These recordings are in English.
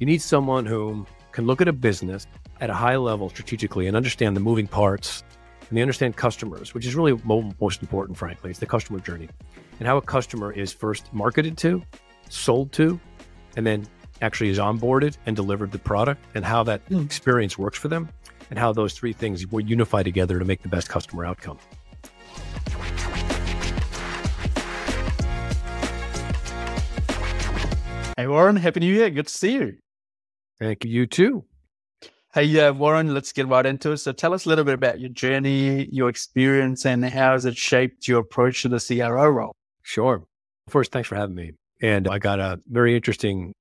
You need someone who can look at a business at a high level strategically and understand the moving parts and they understand customers, which is really most important, frankly. It's the customer journey and how a customer is first marketed to, sold to, and then actually is onboarded and delivered the product and how that mm. experience works for them and how those three things will unify together to make the best customer outcome. Hey, Warren, Happy New Year. Good to see you. Thank you. You too. Hey, uh, Warren, let's get right into it. So tell us a little bit about your journey, your experience, and how has it shaped your approach to the CRO role? Sure. First, thanks for having me. And I got a very interesting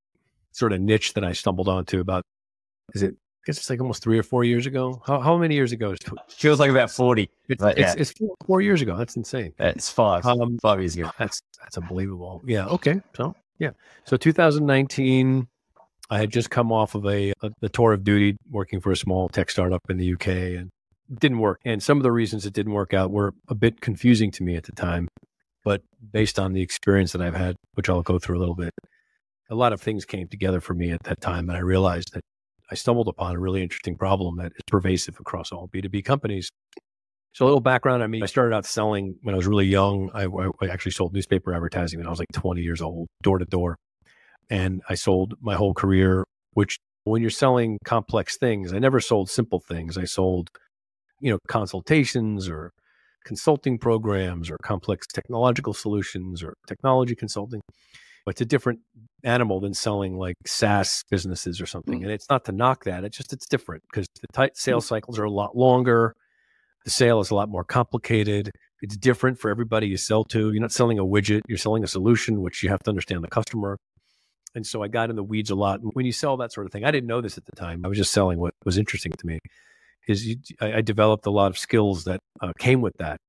sort of niche that I stumbled onto about, is it, I guess it's like almost three or four years ago. How, how many years ago? Feels like about 40. It's, it's, yeah. it's four, four, years ago. That's insane. It's five. Um, five years ago. That's, that's unbelievable. Yeah. Okay. So, yeah. So 2019, I had just come off of a, a, the tour of duty working for a small tech startup in the UK and didn't work. And some of the reasons it didn't work out were a bit confusing to me at the time. But based on the experience that I've had, which I'll go through a little bit, a lot of things came together for me at that time. And I realized that I stumbled upon a really interesting problem that is pervasive across all B2B companies. So a little background. I mean, I started out selling when I was really young. I, I actually sold newspaper advertising when I was like 20 years old, door to door and I sold my whole career, which when you're selling complex things, I never sold simple things. I sold, you know, consultations or consulting programs or complex technological solutions or technology consulting. But it's a different animal than selling like SaaS businesses or something. Mm. And it's not to knock that. It's just it's different because the tight sales mm. cycles are a lot longer. The sale is a lot more complicated. It's different for everybody you sell to. You're not selling a widget, you're selling a solution, which you have to understand the customer. And so I got in the weeds a lot. When you sell that sort of thing, I didn't know this at the time. I was just selling what was interesting to me. Is you, I, I, developed a lot of skills that uh, came with that.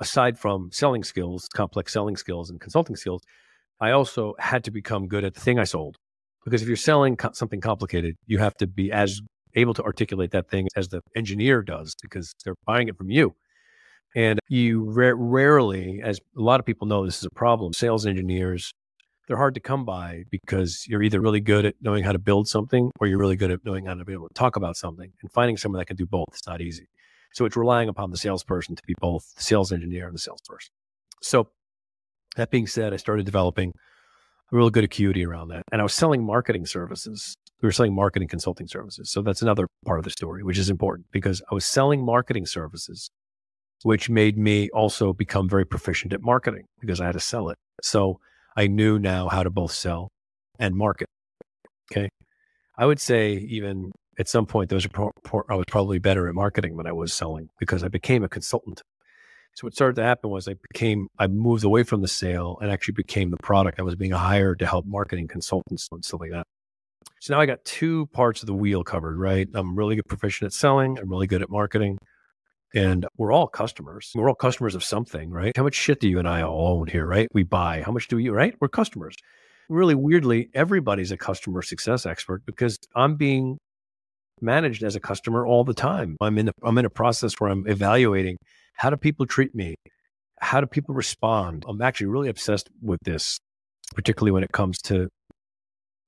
Aside from selling skills, complex selling skills, and consulting skills, I also had to become good at the thing I sold. Because if you're selling co- something complicated, you have to be as able to articulate that thing as the engineer does because they're buying it from you. And you ra- rarely, as a lot of people know, this is a problem. Sales engineers they're hard to come by because you're either really good at knowing how to build something or you're really good at knowing how to be able to talk about something and finding someone that can do both is not easy. So it's relying upon the salesperson to be both the sales engineer and the salesperson. So that being said, I started developing a real good acuity around that. And I was selling marketing services. We were selling marketing consulting services. So that's another part of the story, which is important because I was selling marketing services, which made me also become very proficient at marketing because I had to sell it. So I knew now how to both sell and market. Okay. I would say even at some point, those pro- pro- I was probably better at marketing than I was selling because I became a consultant. So what started to happen was I became, I moved away from the sale and actually became the product. I was being hired to help marketing consultants and stuff like that. So now I got two parts of the wheel covered, right? I'm really good proficient at selling. I'm really good at marketing. And we're all customers. We're all customers of something, right? How much shit do you and I all own here, right? We buy. How much do you, right? We're customers. Really weirdly, everybody's a customer success expert because I'm being managed as a customer all the time. I'm in I'm in a process where I'm evaluating how do people treat me? How do people respond? I'm actually really obsessed with this, particularly when it comes to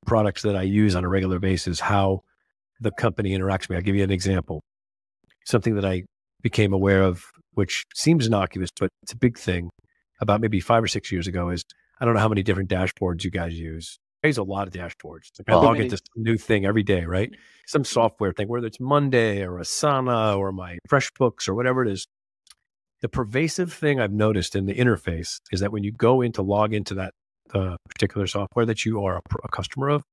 products that I use on a regular basis, how the company interacts with me. I'll give you an example. Something that I became aware of, which seems innocuous, but it's a big thing about maybe five or six years ago is I don't know how many different dashboards you guys use. I use a lot of dashboards. Like I log into some new thing every day, right? Some software thing, whether it's Monday or Asana or my FreshBooks or whatever it is. The pervasive thing I've noticed in the interface is that when you go in to log into that uh, particular software that you are a, a customer of,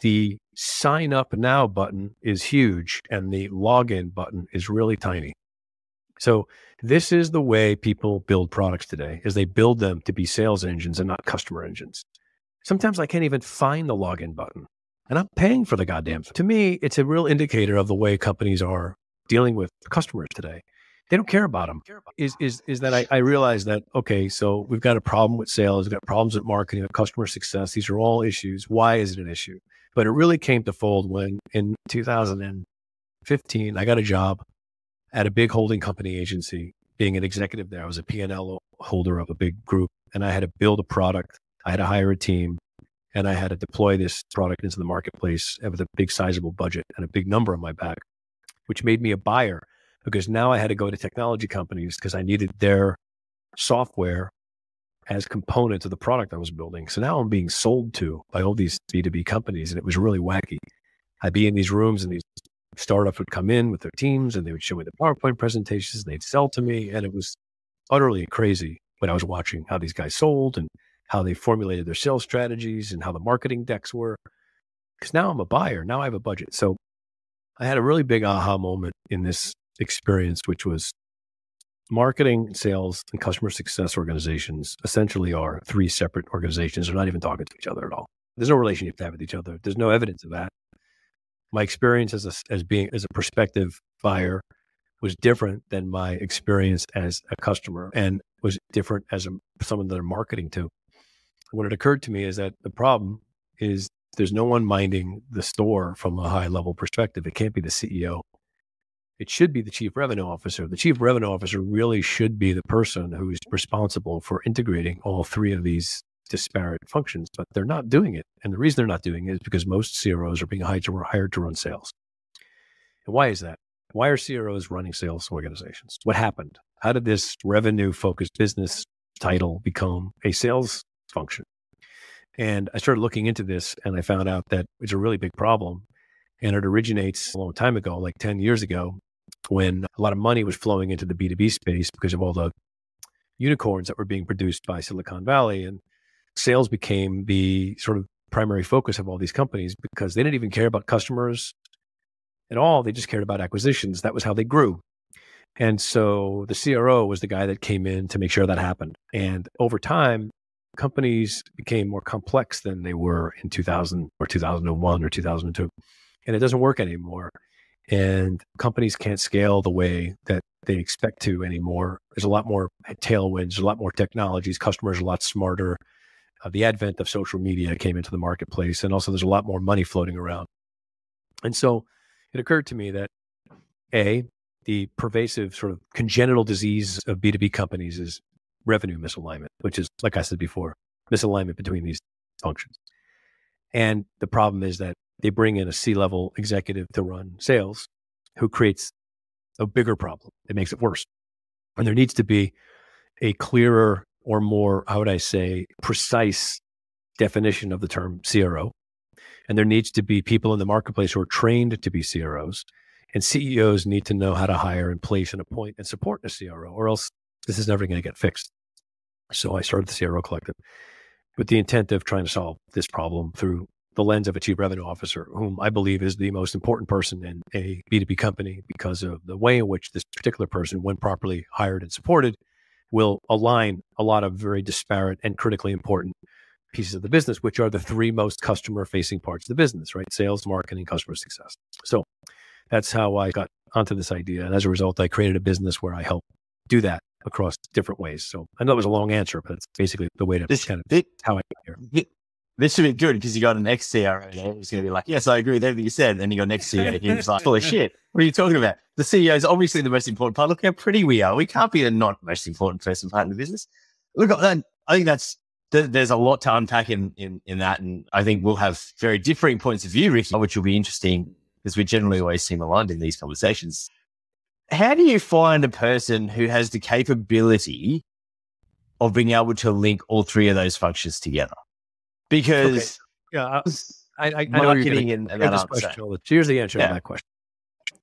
the sign up now button is huge and the login button is really tiny. So this is the way people build products today is they build them to be sales engines and not customer engines. Sometimes I can't even find the login button and I'm paying for the goddamn thing. To me, it's a real indicator of the way companies are dealing with customers today. They don't care about them. Is is is that I, I realize that okay, so we've got a problem with sales, we've got problems with marketing, with customer success. These are all issues. Why is it an issue? But it really came to fold when in 2015 I got a job at a big holding company agency, being an executive there, I was a P&L holder of a big group and I had to build a product. I had to hire a team and I had to deploy this product into the marketplace with a big sizable budget and a big number on my back, which made me a buyer because now I had to go to technology companies because I needed their software as components of the product I was building. So now I'm being sold to by all these B2B companies, and it was really wacky. I'd be in these rooms, and these startups would come in with their teams, and they would show me the PowerPoint presentations, they'd sell to me, and it was utterly crazy when I was watching how these guys sold and how they formulated their sales strategies and how the marketing decks were. Because now I'm a buyer, now I have a budget. So I had a really big aha moment in this experience, which was marketing, sales, and customer success organizations essentially are three separate organizations. They're not even talking to each other at all. There's no relationship to have with each other. There's no evidence of that. My experience as a, as being as a prospective buyer was different than my experience as a customer and was different as a, someone that they're marketing to. What it occurred to me is that the problem is there's no one minding the store from a high level perspective. It can't be the CEO it should be the chief revenue officer. The chief revenue officer really should be the person who is responsible for integrating all three of these disparate functions, but they're not doing it. And the reason they're not doing it is because most CROs are being hired to, hired to run sales. And why is that? Why are CROs running sales organizations? What happened? How did this revenue focused business title become a sales function? And I started looking into this and I found out that it's a really big problem. And it originates a long time ago, like 10 years ago, when a lot of money was flowing into the B2B space because of all the unicorns that were being produced by Silicon Valley. And sales became the sort of primary focus of all these companies because they didn't even care about customers at all. They just cared about acquisitions. That was how they grew. And so the CRO was the guy that came in to make sure that happened. And over time, companies became more complex than they were in 2000 or 2001 or 2002. And it doesn't work anymore and companies can't scale the way that they expect to anymore. There's a lot more tailwinds, a lot more technologies. Customers are a lot smarter. Uh, the advent of social media came into the marketplace, and also there's a lot more money floating around. And so it occurred to me that a the pervasive sort of congenital disease of B2B companies is revenue misalignment, which is, like I said before, misalignment between these functions. And the problem is that they bring in a C level executive to run sales who creates a bigger problem. It makes it worse. And there needs to be a clearer or more, how would I say, precise definition of the term CRO. And there needs to be people in the marketplace who are trained to be CROs. And CEOs need to know how to hire and place and appoint and support a CRO, or else this is never going to get fixed. So I started the CRO Collective with the intent of trying to solve this problem through the lens of a chief revenue officer, whom I believe is the most important person in a B2B company because of the way in which this particular person, when properly hired and supported, will align a lot of very disparate and critically important pieces of the business, which are the three most customer facing parts of the business, right? Sales, marketing, customer success. So that's how I got onto this idea. And as a result, I created a business where I help do that across different ways. So I know it was a long answer, but it's basically the way to this, kind of this, how I got here. This should be good because you got an ex CRO there who's going to be like, yes, I agree with everything you said. And you got an ex CEO who's like, full of shit. What are you talking about? The CEO is obviously the most important part. Look how pretty we are. We can't be the not most important person part in the business. Look, I think that's, there's a lot to unpack in, in, in that. And I think we'll have very differing points of view, Ricky, which will be interesting because we generally always seem aligned in these conversations. How do you find a person who has the capability of being able to link all three of those functions together? Because okay. yeah, I, I, I marketing and, and that this question. So here's the answer yeah. to that question.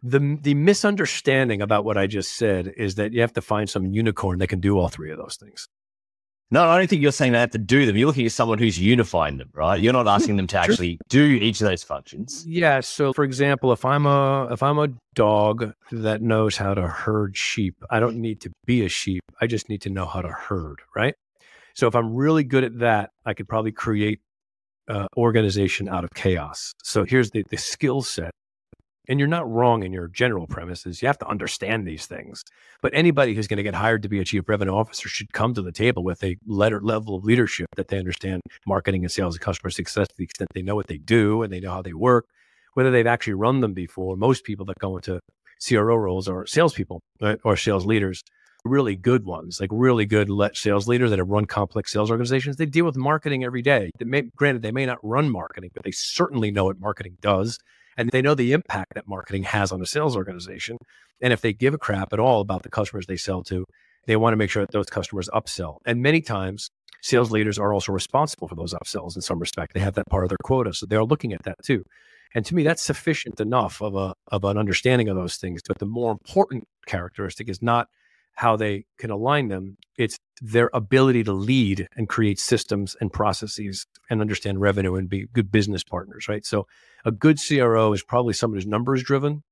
The the misunderstanding about what I just said is that you have to find some unicorn that can do all three of those things. No, I don't think you're saying they have to do them. You're looking at someone who's unifying them, right? You're not asking them to actually do each of those functions. Yeah. So, for example, if I'm a if I'm a dog that knows how to herd sheep, I don't need to be a sheep. I just need to know how to herd, right? So if I'm really good at that, I could probably create uh, organization out of chaos. So here's the, the skill set. And you're not wrong in your general premises. You have to understand these things. But anybody who's going to get hired to be a chief revenue officer should come to the table with a letter, level of leadership that they understand marketing and sales and customer success to the extent they know what they do and they know how they work, whether they've actually run them before. Most people that go into CRO roles are salespeople right, or sales leaders really good ones, like really good le- sales leaders that have run complex sales organizations, they deal with marketing every day. They may, granted, they may not run marketing, but they certainly know what marketing does. And they know the impact that marketing has on a sales organization. And if they give a crap at all about the customers they sell to, they want to make sure that those customers upsell. And many times, sales leaders are also responsible for those upsells in some respect. They have that part of their quota. So they're looking at that too. And to me, that's sufficient enough of a of an understanding of those things. But the more important characteristic is not how they can align them; it's their ability to lead and create systems and processes and understand revenue and be good business partners. Right. So a good CRO is probably someone who's numbers driven,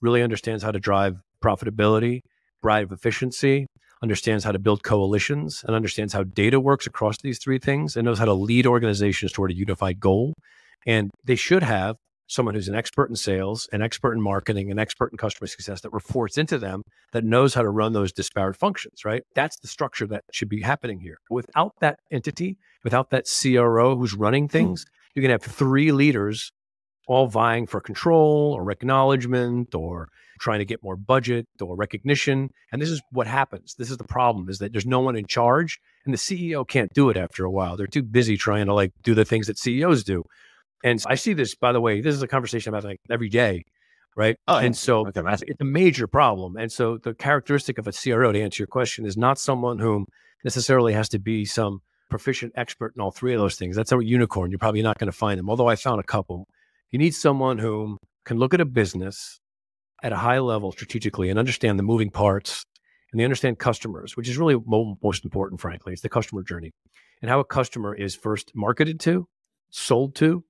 really understands how to drive profitability, drive efficiency, understands how to build coalitions, and understands how data works across these three things, and knows how to lead organizations toward a unified goal. And they should have someone who's an expert in sales, an expert in marketing, an expert in customer success that reports into them that knows how to run those disparate functions, right? That's the structure that should be happening here. Without that entity, without that CRO who's running hmm. things, you're going to have three leaders all vying for control or acknowledgement or trying to get more budget or recognition. And this is what happens. This is the problem is that there's no one in charge and the CEO can't do it after a while. They're too busy trying to like do the things that CEOs do. And I see this, by the way, this is a conversation about like every day, right? Oh, and so okay, it's a major problem. And so the characteristic of a CRO, to answer your question, is not someone whom necessarily has to be some proficient expert in all three of those things. That's a unicorn. You're probably not going to find them. Although I found a couple. You need someone whom can look at a business at a high level strategically and understand the moving parts and they understand customers, which is really most important, frankly. It's the customer journey and how a customer is first marketed to, sold to,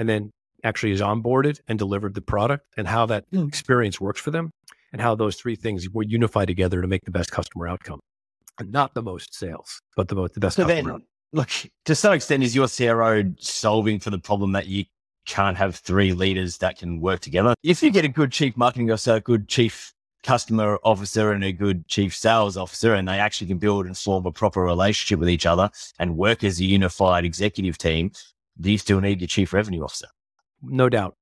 and then actually is onboarded and delivered the product and how that mm. experience works for them and how those three things will unify together to make the best customer outcome. And not the most sales, but the, most, the best so customer. Then, look, to some extent, is your CRO solving for the problem that you can't have three leaders that can work together? If you get a good chief marketing officer, a good chief customer officer and a good chief sales officer, and they actually can build and form a proper relationship with each other and work as a unified executive team, you still need your chief revenue officer? No doubt.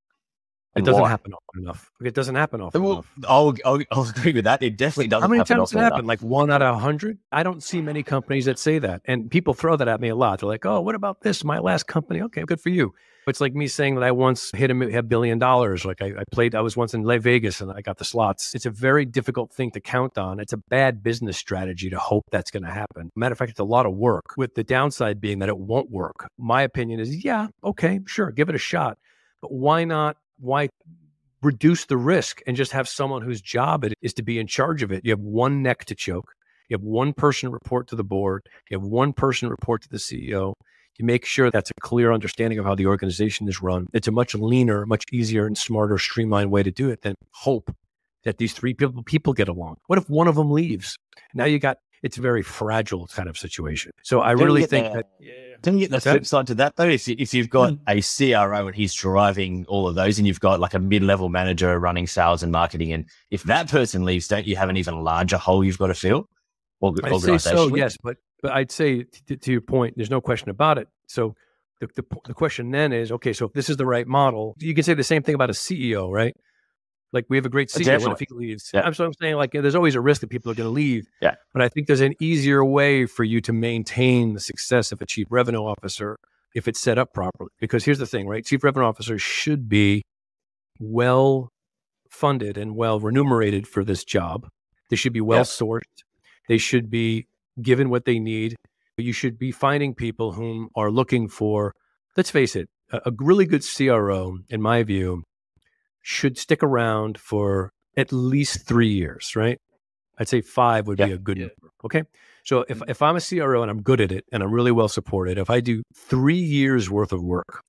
It doesn't happen often enough. It doesn't happen often well, enough. I'll, I'll, I'll, agree with that. It definitely doesn't. How many happen times does it happen? Like one out of a hundred. I don't see many companies that say that, and people throw that at me a lot. They're like, "Oh, what about this? My last company. Okay, good for you." It's like me saying that I once hit a, a billion dollars. Like I, I, played, I was once in Las Vegas and I got the slots. It's a very difficult thing to count on. It's a bad business strategy to hope that's going to happen. Matter of fact, it's a lot of work with the downside being that it won't work. My opinion is, yeah, okay, sure, give it a shot. But why not? Why reduce the risk and just have someone whose job it is to be in charge of it? You have one neck to choke. You have one person report to the board. You have one person report to the CEO you make sure that's a clear understanding of how the organization is run. It's a much leaner, much easier and smarter, streamlined way to do it than hope that these three people people get along. What if one of them leaves? Now you got it's a very fragile kind of situation. So I don't really think that. Yeah. Don't you get the flip side to that though? If, you, if you've got mm. a CRO and he's driving all of those, and you've got like a mid-level manager running sales and marketing, and if that person leaves, don't you have an even larger hole you've got to fill? I'd say so, yes, but but I'd say to, to, your point, there's no question about it. So the, the, the question then is, okay, so if this is the right model, you can say the same thing about a CEO, right? Like we have a great CEO. What if he leaves? Yeah. I'm, so I'm saying like there's always a risk that people are going to leave. Yeah. But I think there's an easier way for you to maintain the success of a chief revenue officer if it's set up properly. Because here's the thing, right? Chief revenue officers should be well funded and well remunerated for this job. They should be well sourced. They should be given what they need. You should be finding people whom are looking for, let's face it, a, a really good CRO, in my view, should stick around for at least three years, right? I'd say five would yeah. be a good yeah. number. Okay. So if, mm-hmm. if I'm a CRO and I'm good at it and I'm really well supported, if I do three years worth of work,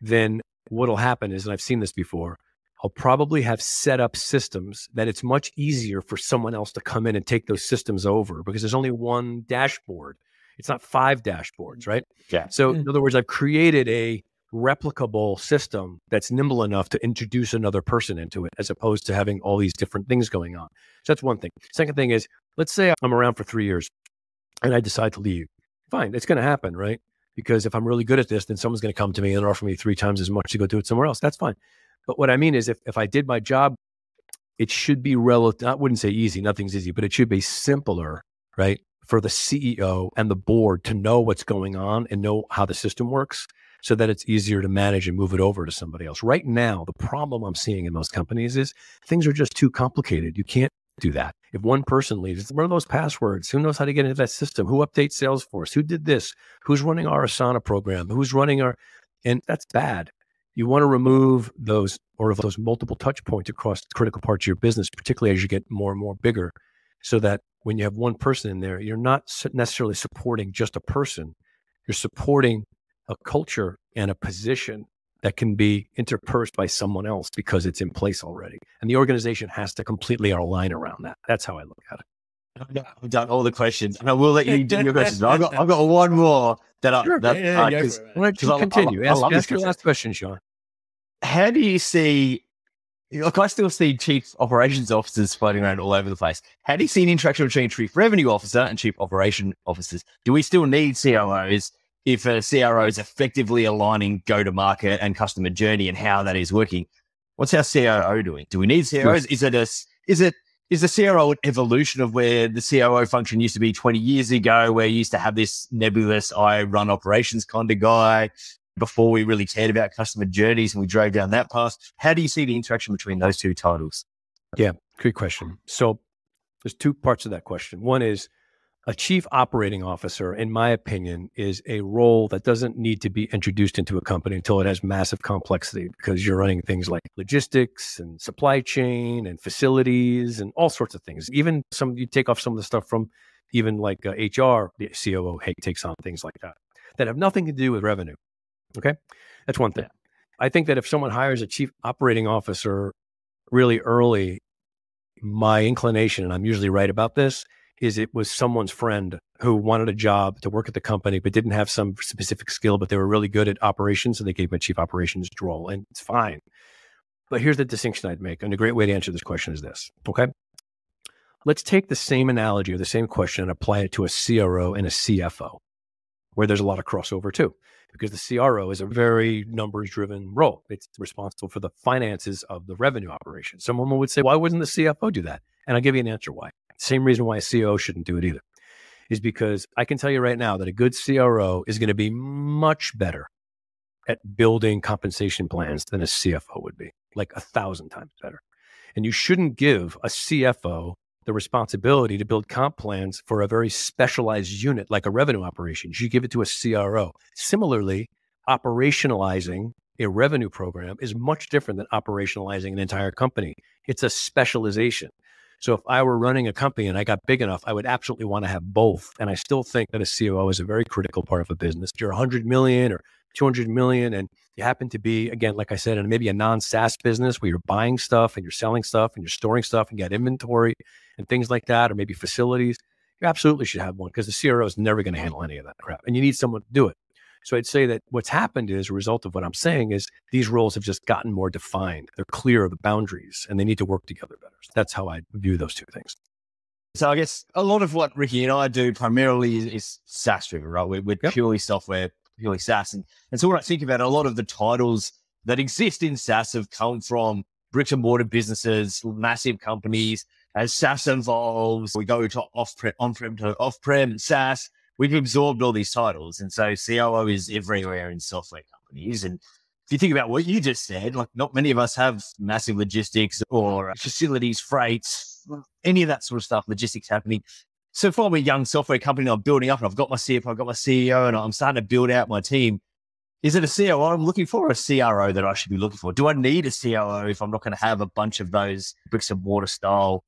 then what'll happen is, and I've seen this before, I'll probably have set up systems that it's much easier for someone else to come in and take those systems over because there's only one dashboard. It's not five dashboards, mm-hmm. right? Yeah. So, mm. in other words, I've created a replicable system that's nimble enough to introduce another person into it as opposed to having all these different things going on. So, that's one thing. Second thing is, let's say I'm around for three years and I decide to leave. Fine, it's going to happen, right? Because if I'm really good at this, then someone's going to come to me and offer me three times as much to go do it somewhere else. That's fine. But what I mean is, if, if I did my job it should be relative. I wouldn't say easy, nothing's easy, but it should be simpler, right? For the CEO and the board to know what's going on and know how the system works so that it's easier to manage and move it over to somebody else. Right now, the problem I'm seeing in most companies is things are just too complicated. You can't do that. If one person leaves, One of those passwords? Who knows how to get into that system? Who updates Salesforce? Who did this? Who's running our Asana program? Who's running our, and that's bad. You want to remove those or those multiple touch points across critical parts of your business, particularly as you get more and more bigger, so that when you have one person in there, you're not necessarily supporting just a person. You're supporting a culture and a position that can be interpersed by someone else because it's in place already. And the organization has to completely align around that. That's how I look at it. I've done all the questions, and I will let you do your questions. I've got, I've got one more that I sure, that, yeah, uh, yeah, uh, continue. I, I, ask, ask your last question, Sean. How do you see? Like I still see chief operations officers floating around all over the place. How do you see an interaction between chief revenue officer and chief operation officers? Do we still need COOs? If a CRO is effectively aligning go to market and customer journey and how that is working. What's our CRO doing? Do we need CROs? Is it a, is it, is the CRO an evolution of where the CRO function used to be 20 years ago, where you used to have this nebulous, I run operations kind of guy before we really cared about customer journeys and we drove down that path? How do you see the interaction between those two titles? Yeah, great question. So there's two parts of that question. One is, a chief operating officer, in my opinion, is a role that doesn't need to be introduced into a company until it has massive complexity because you're running things like logistics and supply chain and facilities and all sorts of things. Even some, you take off some of the stuff from even like uh, HR, the COO takes on things like that that have nothing to do with revenue. Okay. That's one thing. I think that if someone hires a chief operating officer really early, my inclination, and I'm usually right about this, is it was someone's friend who wanted a job to work at the company but didn't have some specific skill, but they were really good at operations, so they gave him a chief operations role, and it's fine. But here's the distinction I'd make, and a great way to answer this question is this. Okay, let's take the same analogy or the same question and apply it to a CRO and a CFO, where there's a lot of crossover too, because the CRO is a very numbers driven role. It's responsible for the finances of the revenue operation. Someone would say, why wouldn't the CFO do that? And I'll give you an answer why. Same reason why a COO shouldn't do it either is because I can tell you right now that a good CRO is going to be much better at building compensation plans than a CFO would be, like a thousand times better. And you shouldn't give a CFO the responsibility to build comp plans for a very specialized unit like a revenue operation. You give it to a CRO. Similarly, operationalizing a revenue program is much different than operationalizing an entire company. It's a specialization. So if I were running a company and I got big enough, I would absolutely want to have both. And I still think that a COO is a very critical part of a business. If you're 100 million or 200 million and you happen to be, again, like I said, in maybe a non SaaS business where you're buying stuff and you're selling stuff and you're storing stuff and you got inventory and things like that, or maybe facilities, you absolutely should have one because the CRO is never going to handle any of that crap. And you need someone to do it. So I'd say that what's happened is a result of what I'm saying is these roles have just gotten more defined. They're clear of the boundaries and they need to work together better. So that's how I view those two things. So I guess a lot of what Ricky and I do primarily is, is SaaS driven, right? We're, we're yep. purely software, purely SaaS. And, and so when I think about it, a lot of the titles that exist in SaaS have come from bricks and mortar businesses, massive companies. As SaaS evolves, we go to off-prem, on-prem to off-prem SaaS we've absorbed all these titles. And so COO is everywhere in software companies. And if you think about what you just said, like not many of us have massive logistics or facilities, freights, any of that sort of stuff, logistics happening. So if I'm a young software company, I'm building up and I've got my CFO, I've got my CEO, and I'm starting to build out my team. Is it a COO I'm looking for or a CRO that I should be looking for? Do I need a COO if I'm not going to have a bunch of those bricks and mortar style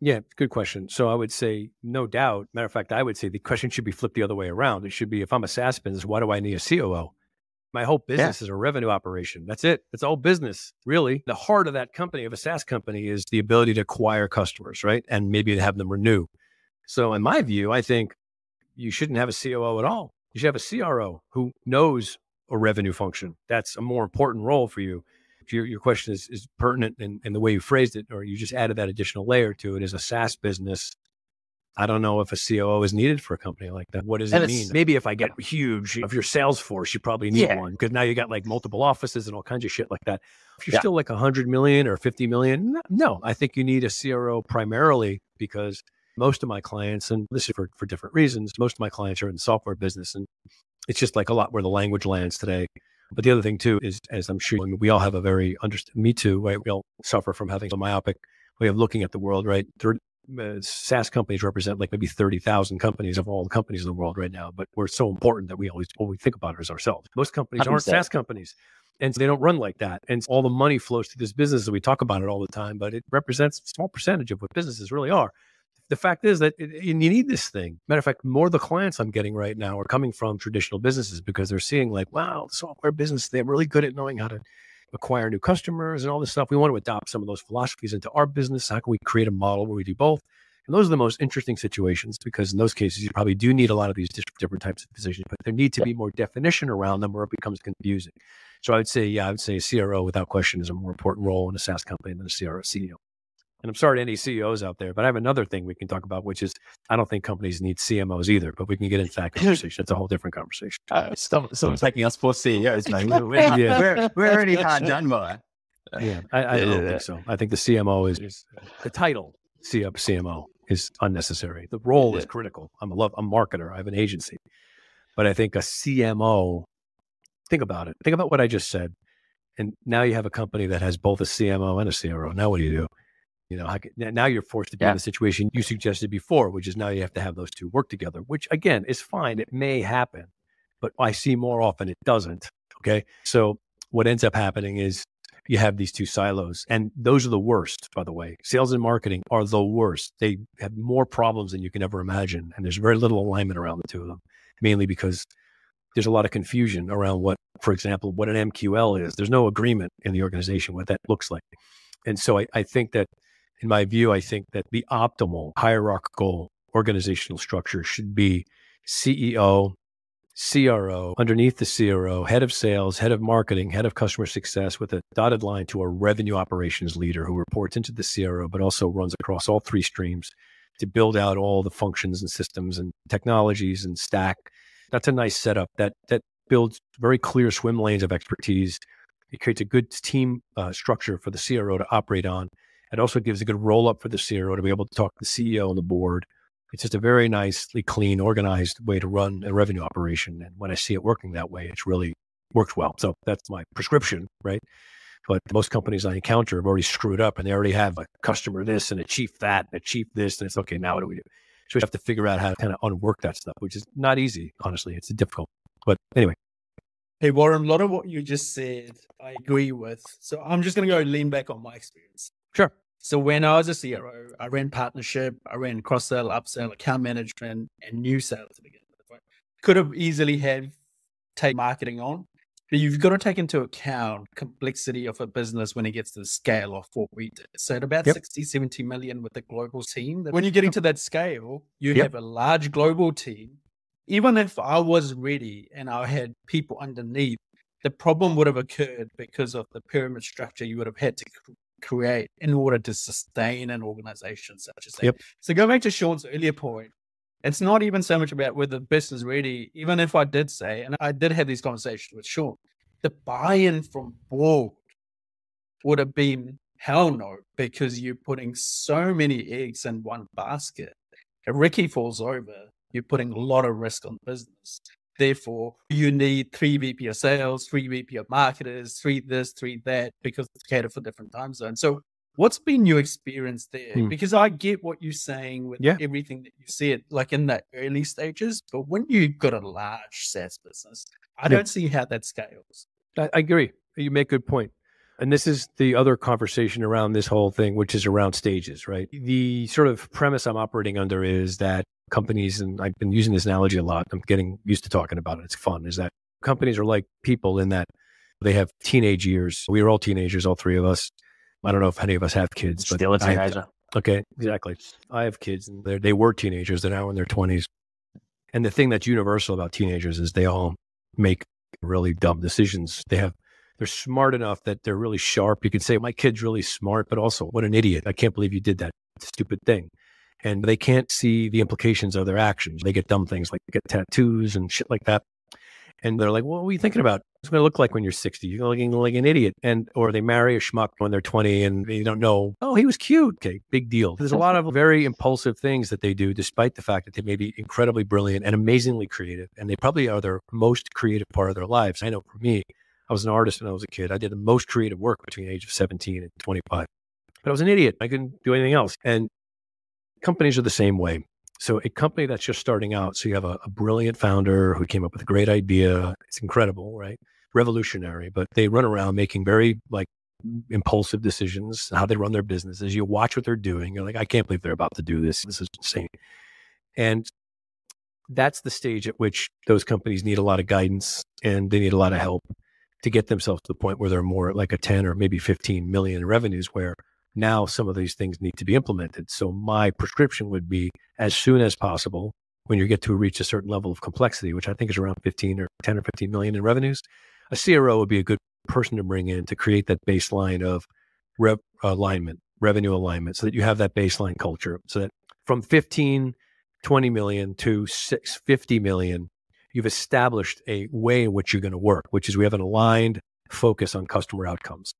yeah, good question. So I would say, no doubt. Matter of fact, I would say the question should be flipped the other way around. It should be, if I'm a SaaS business, why do I need a COO? My whole business yeah. is a revenue operation. That's it. It's all business, really. The heart of that company, of a SaaS company, is the ability to acquire customers, right? And maybe to have them renew. So, in my view, I think you shouldn't have a COO at all. You should have a CRO who knows a revenue function. That's a more important role for you your, your question is, is pertinent in, in the way you phrased it, or you just added that additional layer to it, as a SaaS business, I don't know if a COO is needed for a company like that. What does And it mean? Maybe if I get huge, if you're sales force, you probably need Yeah. one because now you got like multiple offices and all kinds of shit like that. If you're Yeah. still like 100 million or 50 million, no, I think you need a CRO primarily because most of my clients, and this is for, for different reasons, most of my clients are in the software business. And it's just like a lot where the language lands today. But the other thing too is, as I'm sure we all have a very understand, me too, right? We all suffer from having a myopic way of looking at the world, right? Third, uh, SaaS companies represent like maybe 30,000 companies of all the companies in the world right now, but we're so important that we always, all we think about is ourselves. Most companies aren't SaaS companies. And they don't run like that. And all the money flows through this business. And we talk about it all the time, but it represents a small percentage of what businesses really are. The fact is that it, you need this thing. Matter of fact, more of the clients I'm getting right now are coming from traditional businesses because they're seeing like, wow, the software business, they're really good at knowing how to acquire new customers and all this stuff. We want to adopt some of those philosophies into our business. How can we create a model where we do both? And those are the most interesting situations because in those cases, you probably do need a lot of these different types of positions, but there need to be more definition around them or it becomes confusing. So I would say, yeah, I would say a CRO without question is a more important role in a SaaS company than a CRO CEO. And I'm sorry to any CEOs out there, but I have another thing we can talk about, which is I don't think companies need CMOs either, but we can get into that conversation. It's a whole different conversation. Uh, stop, stop taking us poor CEOs, mate. We're, Yeah. we're, we're already hard done by. Yeah, I, I Yeah, don't yeah, think so. I think the CMO is, is the title CMO is unnecessary. The role is critical. I'm a love, I'm a marketer. I have an agency, but I think a CMO. Think about it. Think about what I just said, and now you have a company that has both a CMO and a CRO. Now what do you do? You know, now you're forced to be Yeah. in the situation you suggested before, which is now you have to have those two work together. Which again is fine. It may happen, but I see more often it doesn't. Okay, so what ends up happening is you have these two silos and those are the worst by the way sales and marketing are the worst they have more problems than you can ever imagine and there's very little alignment around the two of them mainly because there's a lot of confusion around what for example what an mql is there's no agreement in the organization what that looks like and so i, I think that in my view i think that the optimal hierarchical organizational structure should be ceo CRO, underneath the CRO, head of sales, head of marketing, head of customer success with a dotted line to a revenue operations leader who reports into the CRO, but also runs across all three streams to build out all the functions and systems and technologies and stack. That's a nice setup that that builds very clear swim lanes of expertise. It creates a good team uh, structure for the CRO to operate on. It also gives a good roll up for the CRO to be able to talk to the CEO and the board it's just a very nicely clean, organized way to run a revenue operation. And when I see it working that way, it's really worked well. So that's my prescription, right? But most companies I encounter have already screwed up and they already have a customer this and a chief that and a chief this. And it's okay, now what do we do? So we have to figure out how to kind of unwork that stuff, which is not easy, honestly. It's difficult. But anyway, Hey, Warren, a lot of what you just said, I agree with. So I'm just going to go lean back on my experience. sure. So when I was a CRO, I ran partnership, I ran cross sell, upsell, account management, and new sales to begin with. Could have easily had take marketing on, but you've got to take into account complexity of a business when it gets to the scale of what we did. So at about Yep. 60, 70 million with the global team, when you're getting to that scale, you Yep. have a large global team. Even if I was ready and I had people underneath, the problem would have occurred because of the pyramid structure you would have had to create in order to sustain an organization such as that. Yep. So go back to Sean's earlier point. It's not even so much about whether the business ready, even if I did say, and I did have these conversations with Sean, the buy-in from board would have been hell no, because you're putting so many eggs in one basket. If Ricky falls over, you're putting a lot of risk on the business. Therefore, you need three VP of sales, three VP of marketers, three this, three that, because it's catered for different time zones. So, what's been your experience there? Hmm. Because I get what you're saying with Yeah. everything that you said, like in the early stages. But when you've got a large SaaS business, I Yeah. don't see how that scales. I, I agree. You make a good point. And this is the other conversation around this whole thing, which is around stages, right? The sort of premise I'm operating under is that companies, and I've been using this analogy a lot, I'm getting used to talking about it. It's fun, is that companies are like people in that they have teenage years. We are all teenagers, all three of us. I don't know if any of us have kids, but Still a teenager. Okay, exactly. I have kids and they were teenagers. They're now in their 20s. And the thing that's universal about teenagers is they all make really dumb decisions. They have, they're smart enough that they're really sharp. You could say, my kid's really smart, but also, what an idiot. I can't believe you did that stupid thing. And they can't see the implications of their actions. They get dumb things like get tattoos and shit like that. And they're like, what are you thinking about? What's going to look like when you're 60? You're looking like an idiot. And, or they marry a schmuck when they're 20 and they don't know, oh, he was cute. Okay, big deal. There's a lot of very impulsive things that they do, despite the fact that they may be incredibly brilliant and amazingly creative. And they probably are their most creative part of their lives. I know for me, I was an artist when I was a kid. I did the most creative work between the age of 17 and 25. But I was an idiot. I couldn't do anything else. And companies are the same way. So a company that's just starting out, so you have a, a, brilliant founder who came up with a great idea. It's incredible, right? Revolutionary, but they run around making very like impulsive decisions, how they run their businesses. You watch what they're doing. You're like, I can't believe they're about to do this. This is insane. And that's the stage at which those companies need a lot of guidance and they need a lot of help to get themselves to the point where they're more like a 10 or maybe 15 million revenues where now some of these things need to be implemented. So my prescription would be as soon as possible when you get to reach a certain level of complexity, which I think is around 15 or 10 or 15 million in revenues, a CRO would be a good person to bring in to create that baseline of rev alignment, revenue alignment, so that you have that baseline culture. So that from 15, 20 million to 650 million, you've established a way in which you're going to work, which is we have an aligned focus on customer outcomes.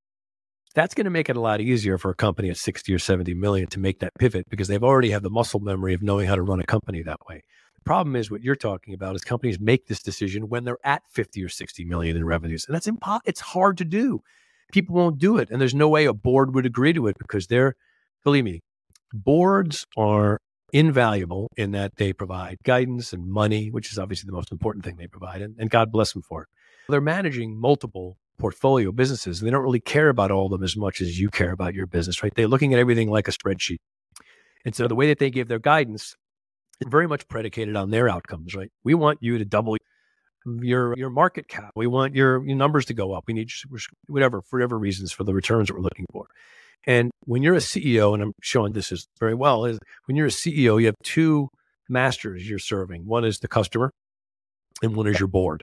That's going to make it a lot easier for a company at 60 or 70 million to make that pivot because they've already have the muscle memory of knowing how to run a company that way. The problem is what you're talking about is companies make this decision when they're at 50 or 60 million in revenues. And that's impo- it's hard to do. People won't do it. And there's no way a board would agree to it because they're, believe me, boards are invaluable in that they provide guidance and money, which is obviously the most important thing they provide. And, and God bless them for it. They're managing multiple portfolio businesses. They don't really care about all of them as much as you care about your business, right? They're looking at everything like a spreadsheet. And so the way that they give their guidance is very much predicated on their outcomes, right? We want you to double your your market cap. We want your, your numbers to go up. We need whatever for whatever reasons for the returns that we're looking for. And when you're a CEO, and I'm showing this is very well, is when you're a CEO, you have two masters you're serving. One is the customer, and one is your board.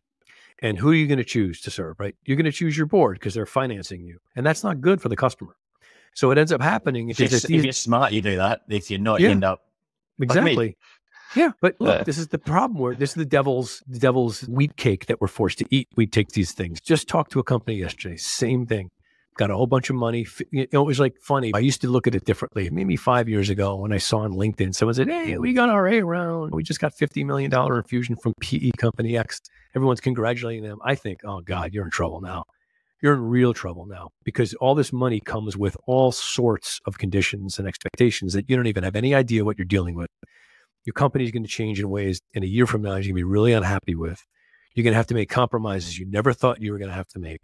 And who are you going to choose to serve, right? You're going to choose your board because they're financing you. And that's not good for the customer. So what ends up happening is if, if you're smart, you do that. If you're not, yeah, you end up exactly. Like yeah, but look, uh, this is the problem where this is the devil's the devil's wheat cake that we're forced to eat. We take these things. Just talk to a company yesterday. Same thing got a whole bunch of money. You know, it was like funny. I used to look at it differently. Maybe five years ago when I saw on LinkedIn, someone said, Hey, we got our A round. We just got $50 million infusion from PE company X. Everyone's congratulating them. I think, oh God, you're in trouble now. You're in real trouble now because all this money comes with all sorts of conditions and expectations that you don't even have any idea what you're dealing with. Your company is going to change in ways in a year from now you're going to be really unhappy with. You're going to have to make compromises you never thought you were going to have to make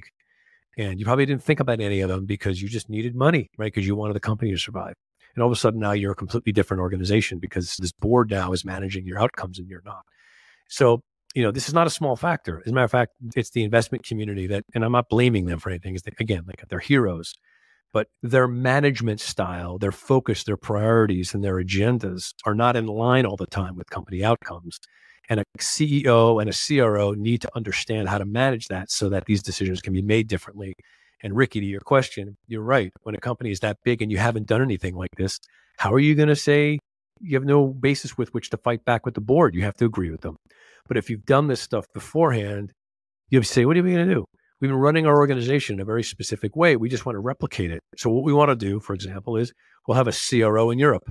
and you probably didn't think about any of them because you just needed money, right? Because you wanted the company to survive. And all of a sudden now you're a completely different organization because this board now is managing your outcomes and you're not. So, you know, this is not a small factor. As a matter of fact, it's the investment community that, and I'm not blaming them for anything. Again, like they're heroes, but their management style, their focus, their priorities, and their agendas are not in line all the time with company outcomes. And a CEO and a CRO need to understand how to manage that so that these decisions can be made differently. And Ricky, to your question, you're right. When a company is that big and you haven't done anything like this, how are you going to say you have no basis with which to fight back with the board? You have to agree with them. But if you've done this stuff beforehand, you say, what are we going to do? We've been running our organization in a very specific way. We just want to replicate it. So what we want to do, for example, is we'll have a CRO in Europe.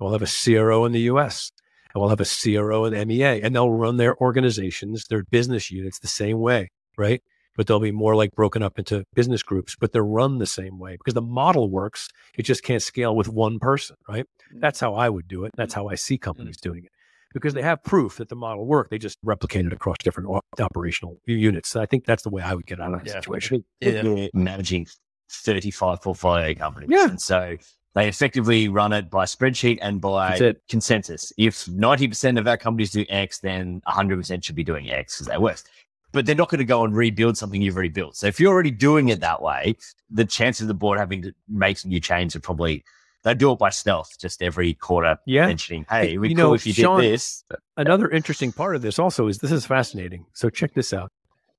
We'll have a CRO in the US and we'll have a CRO and MEA, and they'll run their organizations, their business units the same way, right? But they'll be more like broken up into business groups, but they're run the same way because the model works. It just can't scale with one person, right? Mm. That's how I would do it. That's how I see companies doing it because they have proof that the model worked. They just replicate it across different operational units. So I think that's the way I would get out of that yeah. situation. Yeah. Managing 35 portfolio companies. Yeah. And so they effectively run it by spreadsheet and by consensus. If 90% of our companies do X, then 100% should be doing X because they're worse. But they're not going to go and rebuild something you've already built. So if you're already doing it that way, the chances of the board having to make some new changes are probably they do it by stealth, just every quarter yeah. mentioning, hey, we you cool know, if you Sean, did this. Another interesting part of this also is this is fascinating. So check this out.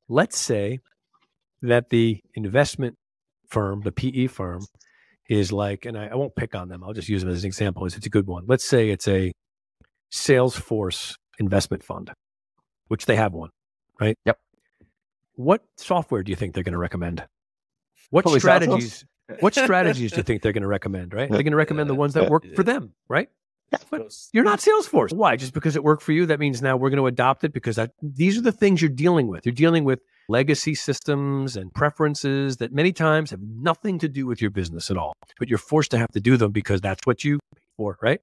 Let's say that the investment firm, the PE firm, is like, and I, I won't pick on them. I'll just use them as an example. Is it's a good one. Let's say it's a Salesforce investment fund, which they have one, right? Yep. What software do you think they're going to recommend? What Probably strategies? what strategies do you think they're going to recommend? Right? They're going to recommend the ones that work for them, right? But you're not Salesforce. Why? Just because it worked for you, that means now we're going to adopt it because that, these are the things you're dealing with. You're dealing with legacy systems and preferences that many times have nothing to do with your business at all, but you're forced to have to do them because that's what you pay for, right?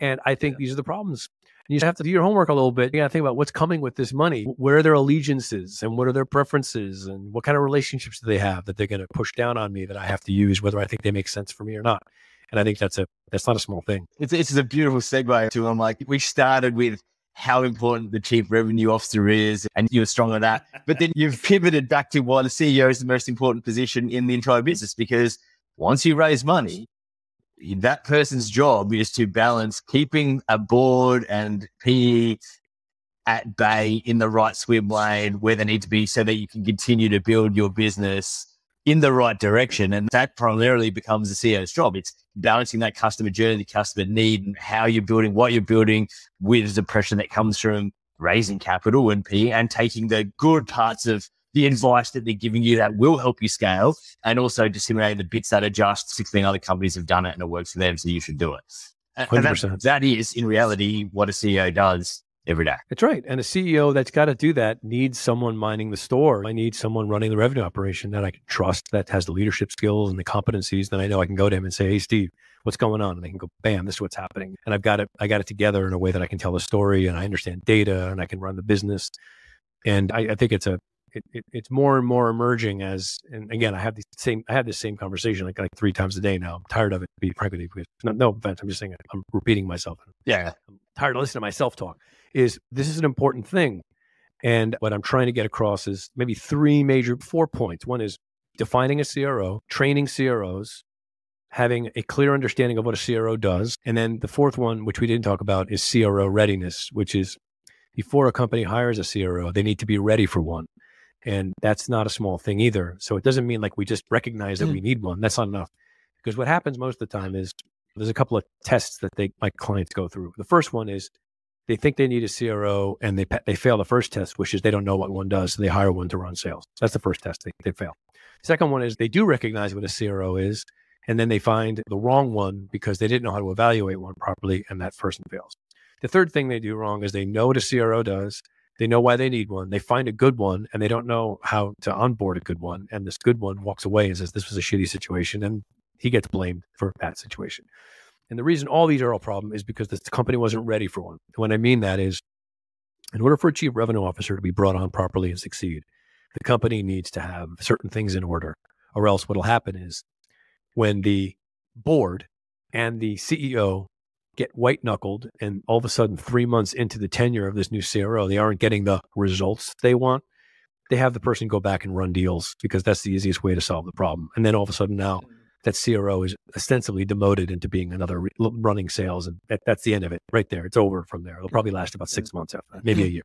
And I think these are the problems. And you have to do your homework a little bit. You got to think about what's coming with this money. What are their allegiances and what are their preferences and what kind of relationships do they have that they're going to push down on me that I have to use, whether I think they make sense for me or not. And I think that's a that's not a small thing. It's it's a beautiful segue to I'm like we started with how important the chief revenue officer is, and you were strong on that. But then you've pivoted back to why the CEO is the most important position in the entire business because once you raise money, that person's job is to balance keeping a board and PE at bay in the right swim lane where they need to be so that you can continue to build your business in the right direction. And that primarily becomes the CEO's job. It's balancing that customer journey, the customer need, and how you're building, what you're building with the pressure that comes from raising capital and P and taking the good parts of the advice that they're giving you that will help you scale and also disseminating the bits that are just 16 other companies have done it and it works for them. So you should do it. And 100%. that, that is in reality what a CEO does every day. That's right. And a CEO that's got to do that needs someone minding the store. I need someone running the revenue operation that I can trust that has the leadership skills and the competencies. Then I know I can go to him and say, Hey, Steve, what's going on? And they can go, bam, this is what's happening. And I've got it, I got it together in a way that I can tell the story and I understand data and I can run the business. And I, I think it's a, it, it, it's more and more emerging as, and again, I have the same, I have this same conversation like, like three times a day now. I'm tired of it, to be frank with you, because no, no offense. I'm just saying I'm repeating myself. Yeah. I'm tired of listening to myself talk is this is an important thing. And what I'm trying to get across is maybe three major, four points. One is defining a CRO, training CROs, having a clear understanding of what a CRO does. And then the fourth one, which we didn't talk about, is CRO readiness, which is before a company hires a CRO, they need to be ready for one. And that's not a small thing either. So it doesn't mean like we just recognize that mm. we need one. That's not enough. Because what happens most of the time is there's a couple of tests that they my clients go through. The first one is they think they need a CRO and they they fail the first test, which is they don't know what one does, so they hire one to run sales. That's the first test they, they fail. Second one is they do recognize what a CRO is, and then they find the wrong one because they didn't know how to evaluate one properly, and that person fails. The third thing they do wrong is they know what a CRO does, they know why they need one, they find a good one, and they don't know how to onboard a good one, and this good one walks away and says this was a shitty situation, and he gets blamed for that situation. And the reason all these are a problem is because the company wasn't ready for one. And what I mean that is, in order for a chief revenue officer to be brought on properly and succeed, the company needs to have certain things in order, or else what'll happen is when the board and the CEO get white knuckled, and all of a sudden, three months into the tenure of this new CRO, they aren't getting the results they want. They have the person go back and run deals because that's the easiest way to solve the problem. And then all of a sudden, now that CRO is ostensibly demoted into being another re- running sales, and that, that's the end of it, right there. It's over from there. It'll probably last about six months after that, maybe a year.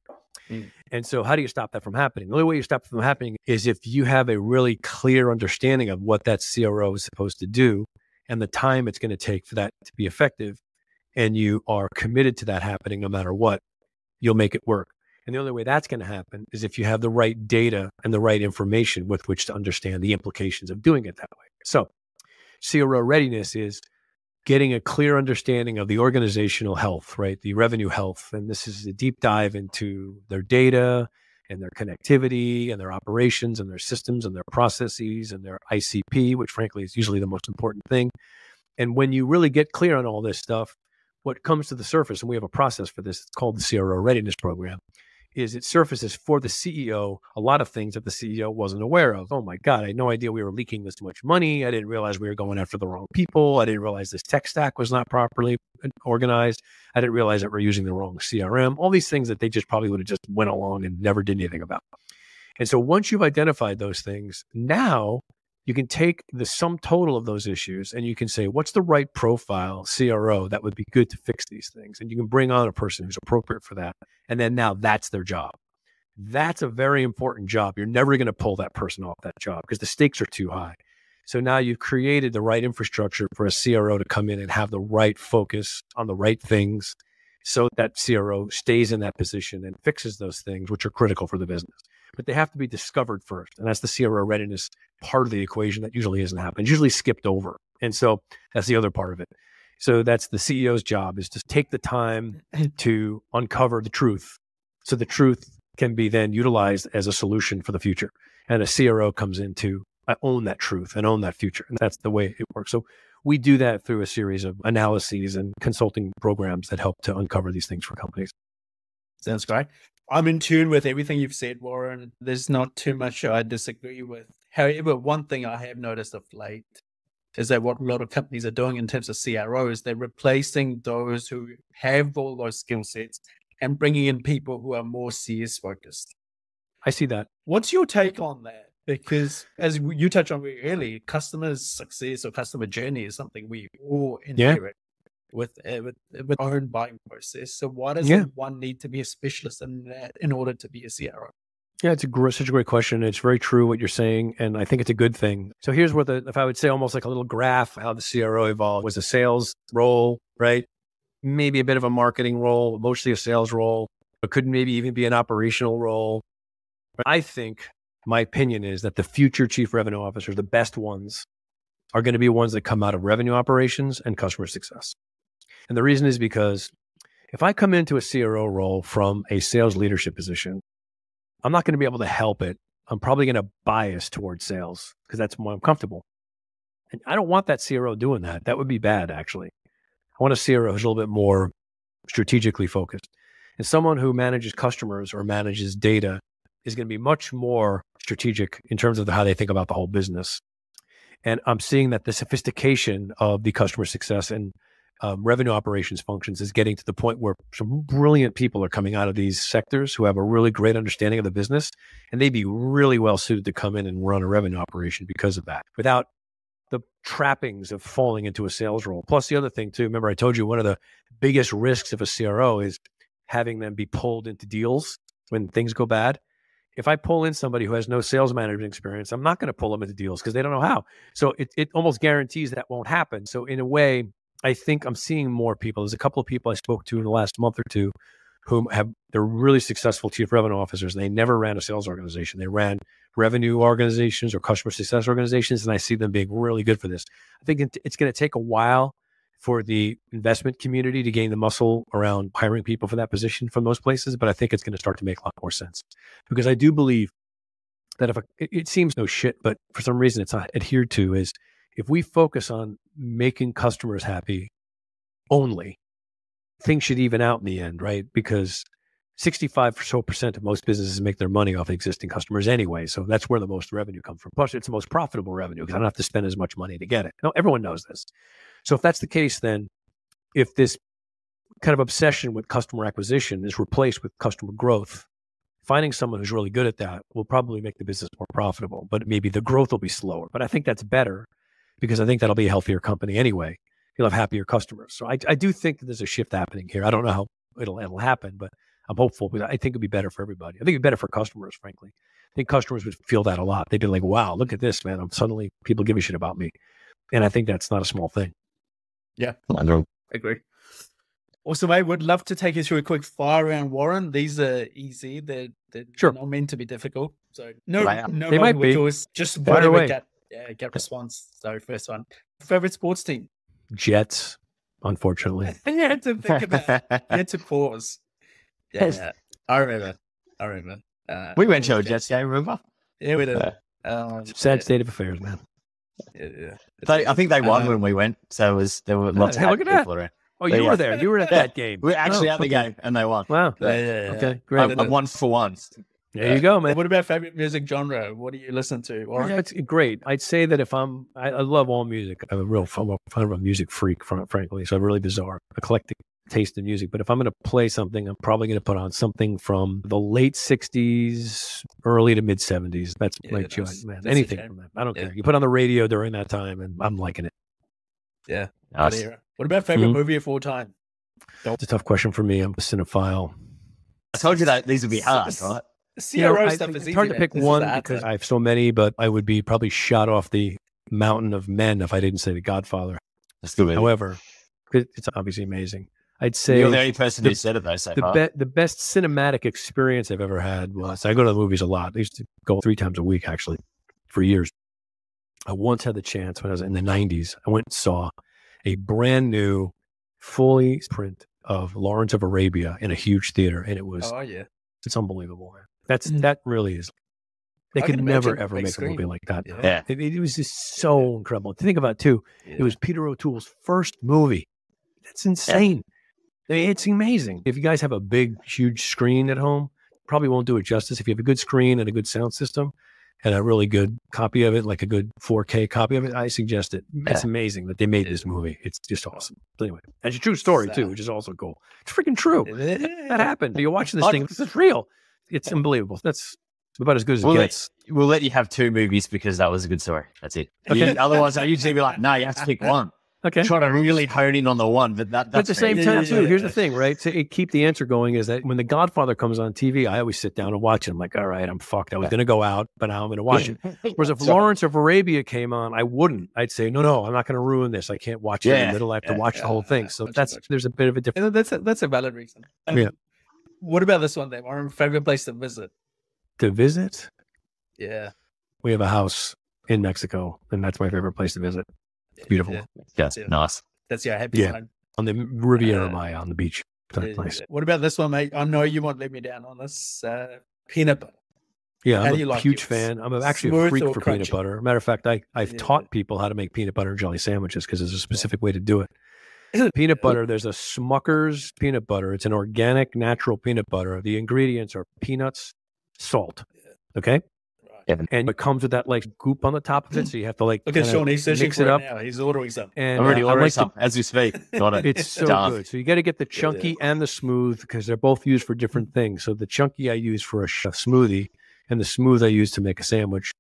Mm. And so, how do you stop that from happening? The only way you stop it from happening is if you have a really clear understanding of what that CRO is supposed to do and the time it's going to take for that to be effective, and you are committed to that happening no matter what, you'll make it work. And the only way that's going to happen is if you have the right data and the right information with which to understand the implications of doing it that way. So, CRO readiness is getting a clear understanding of the organizational health, right? The revenue health. And this is a deep dive into their data and their connectivity and their operations and their systems and their processes and their ICP, which frankly is usually the most important thing. And when you really get clear on all this stuff, what comes to the surface, and we have a process for this, it's called the CRO readiness program, is it surfaces for the CEO a lot of things that the CEO wasn't aware of. Oh my God, I had no idea we were leaking this much money. I didn't realize we were going after the wrong people. I didn't realize this tech stack was not properly organized. I didn't realize that we're using the wrong CRM. All these things that they just probably would have just went along and never did anything about. And so once you've identified those things, now you can take the sum total of those issues and you can say, what's the right profile CRO that would be good to fix these things? And you can bring on a person who's appropriate for that. And then now that's their job. That's a very important job. You're never going to pull that person off that job because the stakes are too high. So now you've created the right infrastructure for a CRO to come in and have the right focus on the right things so that CRO stays in that position and fixes those things which are critical for the business. But they have to be discovered first. And that's the CRO readiness part of the equation that usually isn't happening, usually skipped over. And so that's the other part of it. So that's the CEO's job is to take the time to uncover the truth. So the truth can be then utilized as a solution for the future. And a CRO comes in to uh, own that truth and own that future. And that's the way it works. So we do that through a series of analyses and consulting programs that help to uncover these things for companies. Sounds great. I'm in tune with everything you've said, Warren. There's not too much I disagree with. However, one thing I have noticed of late is that what a lot of companies are doing in terms of CROs, they're replacing those who have all those skill sets and bringing in people who are more CS focused. I see that. What's your take on that? Because as you touched on very early, customer success or customer journey is something we all inherit. With, uh, with with our own buying process. So why does yeah. one need to be a specialist in that in order to be a CRO? Yeah, it's a gr- such a great question. It's very true what you're saying, and I think it's a good thing. So here's what the if I would say almost like a little graph how the CRO evolved was a sales role, right? Maybe a bit of a marketing role, mostly a sales role, but could maybe even be an operational role. But I think my opinion is that the future chief revenue officers, the best ones, are going to be ones that come out of revenue operations and customer success. And the reason is because if I come into a CRO role from a sales leadership position, I'm not going to be able to help it. I'm probably going to bias towards sales because that's more I'm comfortable. And I don't want that CRO doing that. That would be bad, actually. I want a CRO who's a little bit more strategically focused. And someone who manages customers or manages data is going to be much more strategic in terms of the, how they think about the whole business. And I'm seeing that the sophistication of the customer success and um, revenue operations functions is getting to the point where some brilliant people are coming out of these sectors who have a really great understanding of the business, and they'd be really well suited to come in and run a revenue operation because of that, without the trappings of falling into a sales role. Plus, the other thing too, remember I told you one of the biggest risks of a CRO is having them be pulled into deals when things go bad if I pull in somebody who has no sales management experience, I'm not going to pull them into deals because they don't know how. So it, it almost guarantees that won't happen. So in a way, I think I'm seeing more people. There's a couple of people I spoke to in the last month or two whom have they're really successful chief revenue officers. They never ran a sales organization. They ran revenue organizations or customer success organizations, and I see them being really good for this. I think it's going to take a while for the investment community to gain the muscle around hiring people for that position from those places. But I think it's going to start to make a lot more sense because I do believe that if a, it, it seems no shit, but for some reason it's not adhered to is if we focus on making customers happy only, things should even out in the end, right? Because 65 or so percent of most businesses make their money off existing customers anyway. So that's where the most revenue comes from. Plus, it's the most profitable revenue because I don't have to spend as much money to get it. No, everyone knows this. So if that's the case, then if this kind of obsession with customer acquisition is replaced with customer growth, finding someone who's really good at that will probably make the business more profitable, but maybe the growth will be slower. But I think that's better because I think that'll be a healthier company anyway. You'll have happier customers. So I, I do think that there's a shift happening here. I don't know how it'll it'll happen, but I'm hopeful. But I think it'd be better for everybody. I think it'd be better for customers, frankly. I think customers would feel that a lot. They'd be like, "Wow, look at this, man! I'm suddenly people give a shit about me," and I think that's not a small thing. Yeah, I agree. Also, I would love to take you through a quick fire round, Warren. These are easy. They're, they're sure. not meant to be difficult. So no, no they might be. Choice. Just whatever get, yeah, get response. So first one, favorite sports team? Jets. Unfortunately, you had to think about. It. You had to pause. Yeah, yeah. I remember. I remember. Uh, we went to a Jets game. Remember? Yeah, we did. Uh, um, sad yeah. state of affairs, man. Yeah, yeah. They, I think they won uh, when we went, so it was there were lots hey, of look at that. around. Oh, you were there. You were at that game. We are actually oh, at the game, and they won. Wow. Yeah, yeah, yeah. Okay, great. I, I won for once. There you go, man. What about favorite music genre? What do you listen to? Or... Yeah, it's great. I'd say that if I'm, I, I love all music. I'm a real, I'm a, I'm a music freak, frankly. So I'm really bizarre, eclectic taste in music. But if I'm going to play something, I'm probably going to put on something from the late '60s, early to mid '70s. That's yeah, my choice, man. Anything from that. I don't yeah. care. You put on the radio during that time, and I'm liking it. Yeah. Nice. What about favorite mm-hmm. movie of all time? It's a tough question for me. I'm a cinephile. I told you that these would be hard, right? CRO you know, stuff is it's hard to pick this one because I have so many, but I would be probably shot off the mountain of men if I didn't say The Godfather. That's good. However, it- it's obviously amazing. I'd say You're the only person the- who said it though so the, far. be- the best cinematic experience I've ever had was I go to the movies a lot. I used to go three times a week actually for years. I once had the chance when I was in the 90s. I went and saw a brand new, fully print of Lawrence of Arabia in a huge theater, and it was Oh yeah. it's unbelievable. Man. That's Mm. that really is. They I could never ever big make a movie like that. Yeah. yeah. It, it was just so incredible. To think about it, too, it was Peter O'Toole's first movie. That's insane. I mean, it's amazing. If you guys have a big, huge screen at home, probably won't do it justice. If you have a good screen and a good sound system and a really good copy of it, like a good 4K copy of it, I suggest it. It's amazing that they made this movie. It's just awesome. But anyway, and it's a true story, too, which is also cool. It's freaking true. That happened. You're watching this thing. This is real. It's unbelievable. That's about as good as it We'll let, gets. we'll let you have two movies because that was a good story. That's it. Okay. You- otherwise, I usually be like, no, you have to pick one. Okay. Try to really hone in on the one, but that But at the same me. Time, too, here's the thing, right? To keep the answer going is that when The Godfather comes on TV, I always sit down and watch it. I'm like, all right, I'm fucked. I was going to go out, but now I'm going to watch it. Whereas if Sorry. Lawrence of Arabia came on, I wouldn't. I'd say, no, no, I'm not going to ruin this. I can't watch it in Yeah, the middle. I have to yeah, watch the whole thing. So Gotcha, that's there's a bit of a difference. That's a, that's a valid reason. Um, Yeah. What about this one then? Our favorite place to visit? To visit, Yeah. we have a house in Mexico, and that's my favorite place to visit. It's beautiful Yeah. Yeah, Yeah. nice. That's your happy Yeah. zone. on the Riviera Uh, Maya on the beach. That's Yeah, nice. yeah. What about this one, mate? I know you won't let me down on this. Uh, peanut butter. Yeah, How I'm a like huge yours? fan. I'm a- actually a freak or for peanut butter. Matter of fact, I, I've Yeah. taught people how to make peanut butter and jelly sandwiches because there's a specific way to do it. peanut butter, there's a Smucker's peanut butter. It's an organic, natural peanut butter. The ingredients are peanuts, salt. Okay. Yeah. And it comes with that like goop on the top of it. So you have to like Look at kinda Sean. He's searching mix for it it up. now. He's ordering something. And I'm already uh, ordering like to- some as we speak. Got it. it's so Done. good. So you got to get the chunky and the smooth because they're both used for different things. So the chunky I use for a, sh- a smoothie, and the smooth I use to make a sandwich.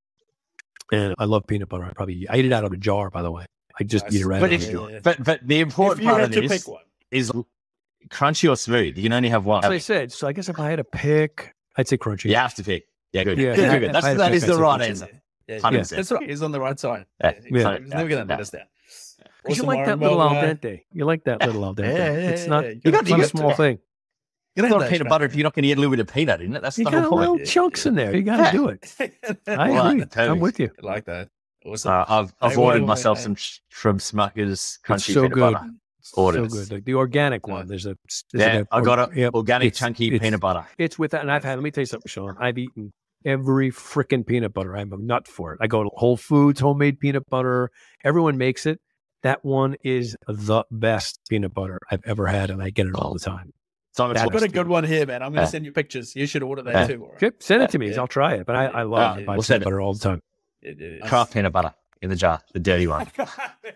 And I love peanut butter. I probably I eat it out of a jar, by the way. I just eat it right But if a. Yeah. But but the important part of this one, is crunchy or smooth. You can only have one. As I said, so I guess if I had to pick, I'd say crunchy. You have to pick. Yeah, good. Yeah, good, yeah, good, good. That's, I had to that pick, is the right answer. Yeah, yeah. 100%. That's right. He's on the right side. Yeah. He's, Yeah. he's never going to let Yeah. us down. Because you like that little Well, al dente. You like that little al dente. Yeah, yeah, it's not, yeah. it's You got- you not a small thing. You're It's gonna not have peanut butter if you're not going to get a little bit of peanut in it. That's You the got whole little chunks in there. You got to do it. I agree. I'm with you. Like that. Awesome. Uh, I've, I've ordered myself wait, some sh- from Smucker's crunchy It's so peanut good. butter. So good. The, the organic one. There's a. there's Yeah, like I got a yep, organic it's- chunky it's- peanut butter. It's with that, and I've had. Let me tell you something, Sean. I've eaten every freaking peanut butter. I'm a nut for it. I go to Whole Foods, homemade peanut butter. Everyone makes it. That one is the best peanut butter I've ever had, and I get it all the time. It's on I've got a good one here, man. I'm going Yeah. to send you pictures. You should order that Yeah. too. all right? Okay, send it to me. Yeah. I'll try it. But I, I love Yeah, buying we'll send peanut it. butter all the time. It- it- Kraft peanut butter in the jar, the dirty one.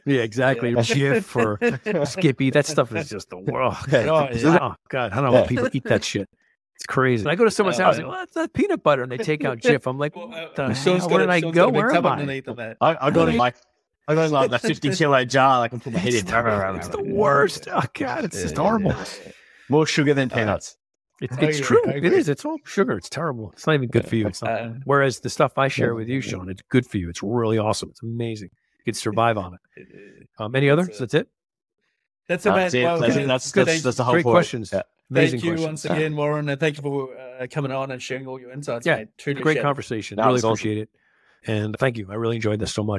Yeah, exactly. Yeah. Jif or Skippy. That stuff is just the world. Oh, yeah. Oh God, I don't know how people eat that shit. It's crazy. When I go to someone's Uh, house, like, well, that's not peanut butter, and they take out Jif. I'm like, Well, uh, what the Sean's hell? Where did I go? got a Where am tub I? underneath of that. I, I got it like I got like the 50 kilo jar. Like I put my head It's in. the, it's the worst. Oh God, it's just horrible. More sugar than peanuts. It's, I it's agree, true. I It agree. is. It's all sugar. It's terrible. It's not even good for you. It's not. Uh, Whereas the stuff I share with you, Sean, it's good for you. It's really awesome. It's amazing. You can survive on it. Um, any others? That's, That's it. That's about that's it. well, That's, good. that's, Good. that's, that's the whole Great point. questions. Yeah. Amazing Thank you questions. once again, Warren, and thank you for uh, coming on and sharing all your insights. Yeah, mate. Truly Great conversation. That really appreciate it. And thank you. I really enjoyed this so much.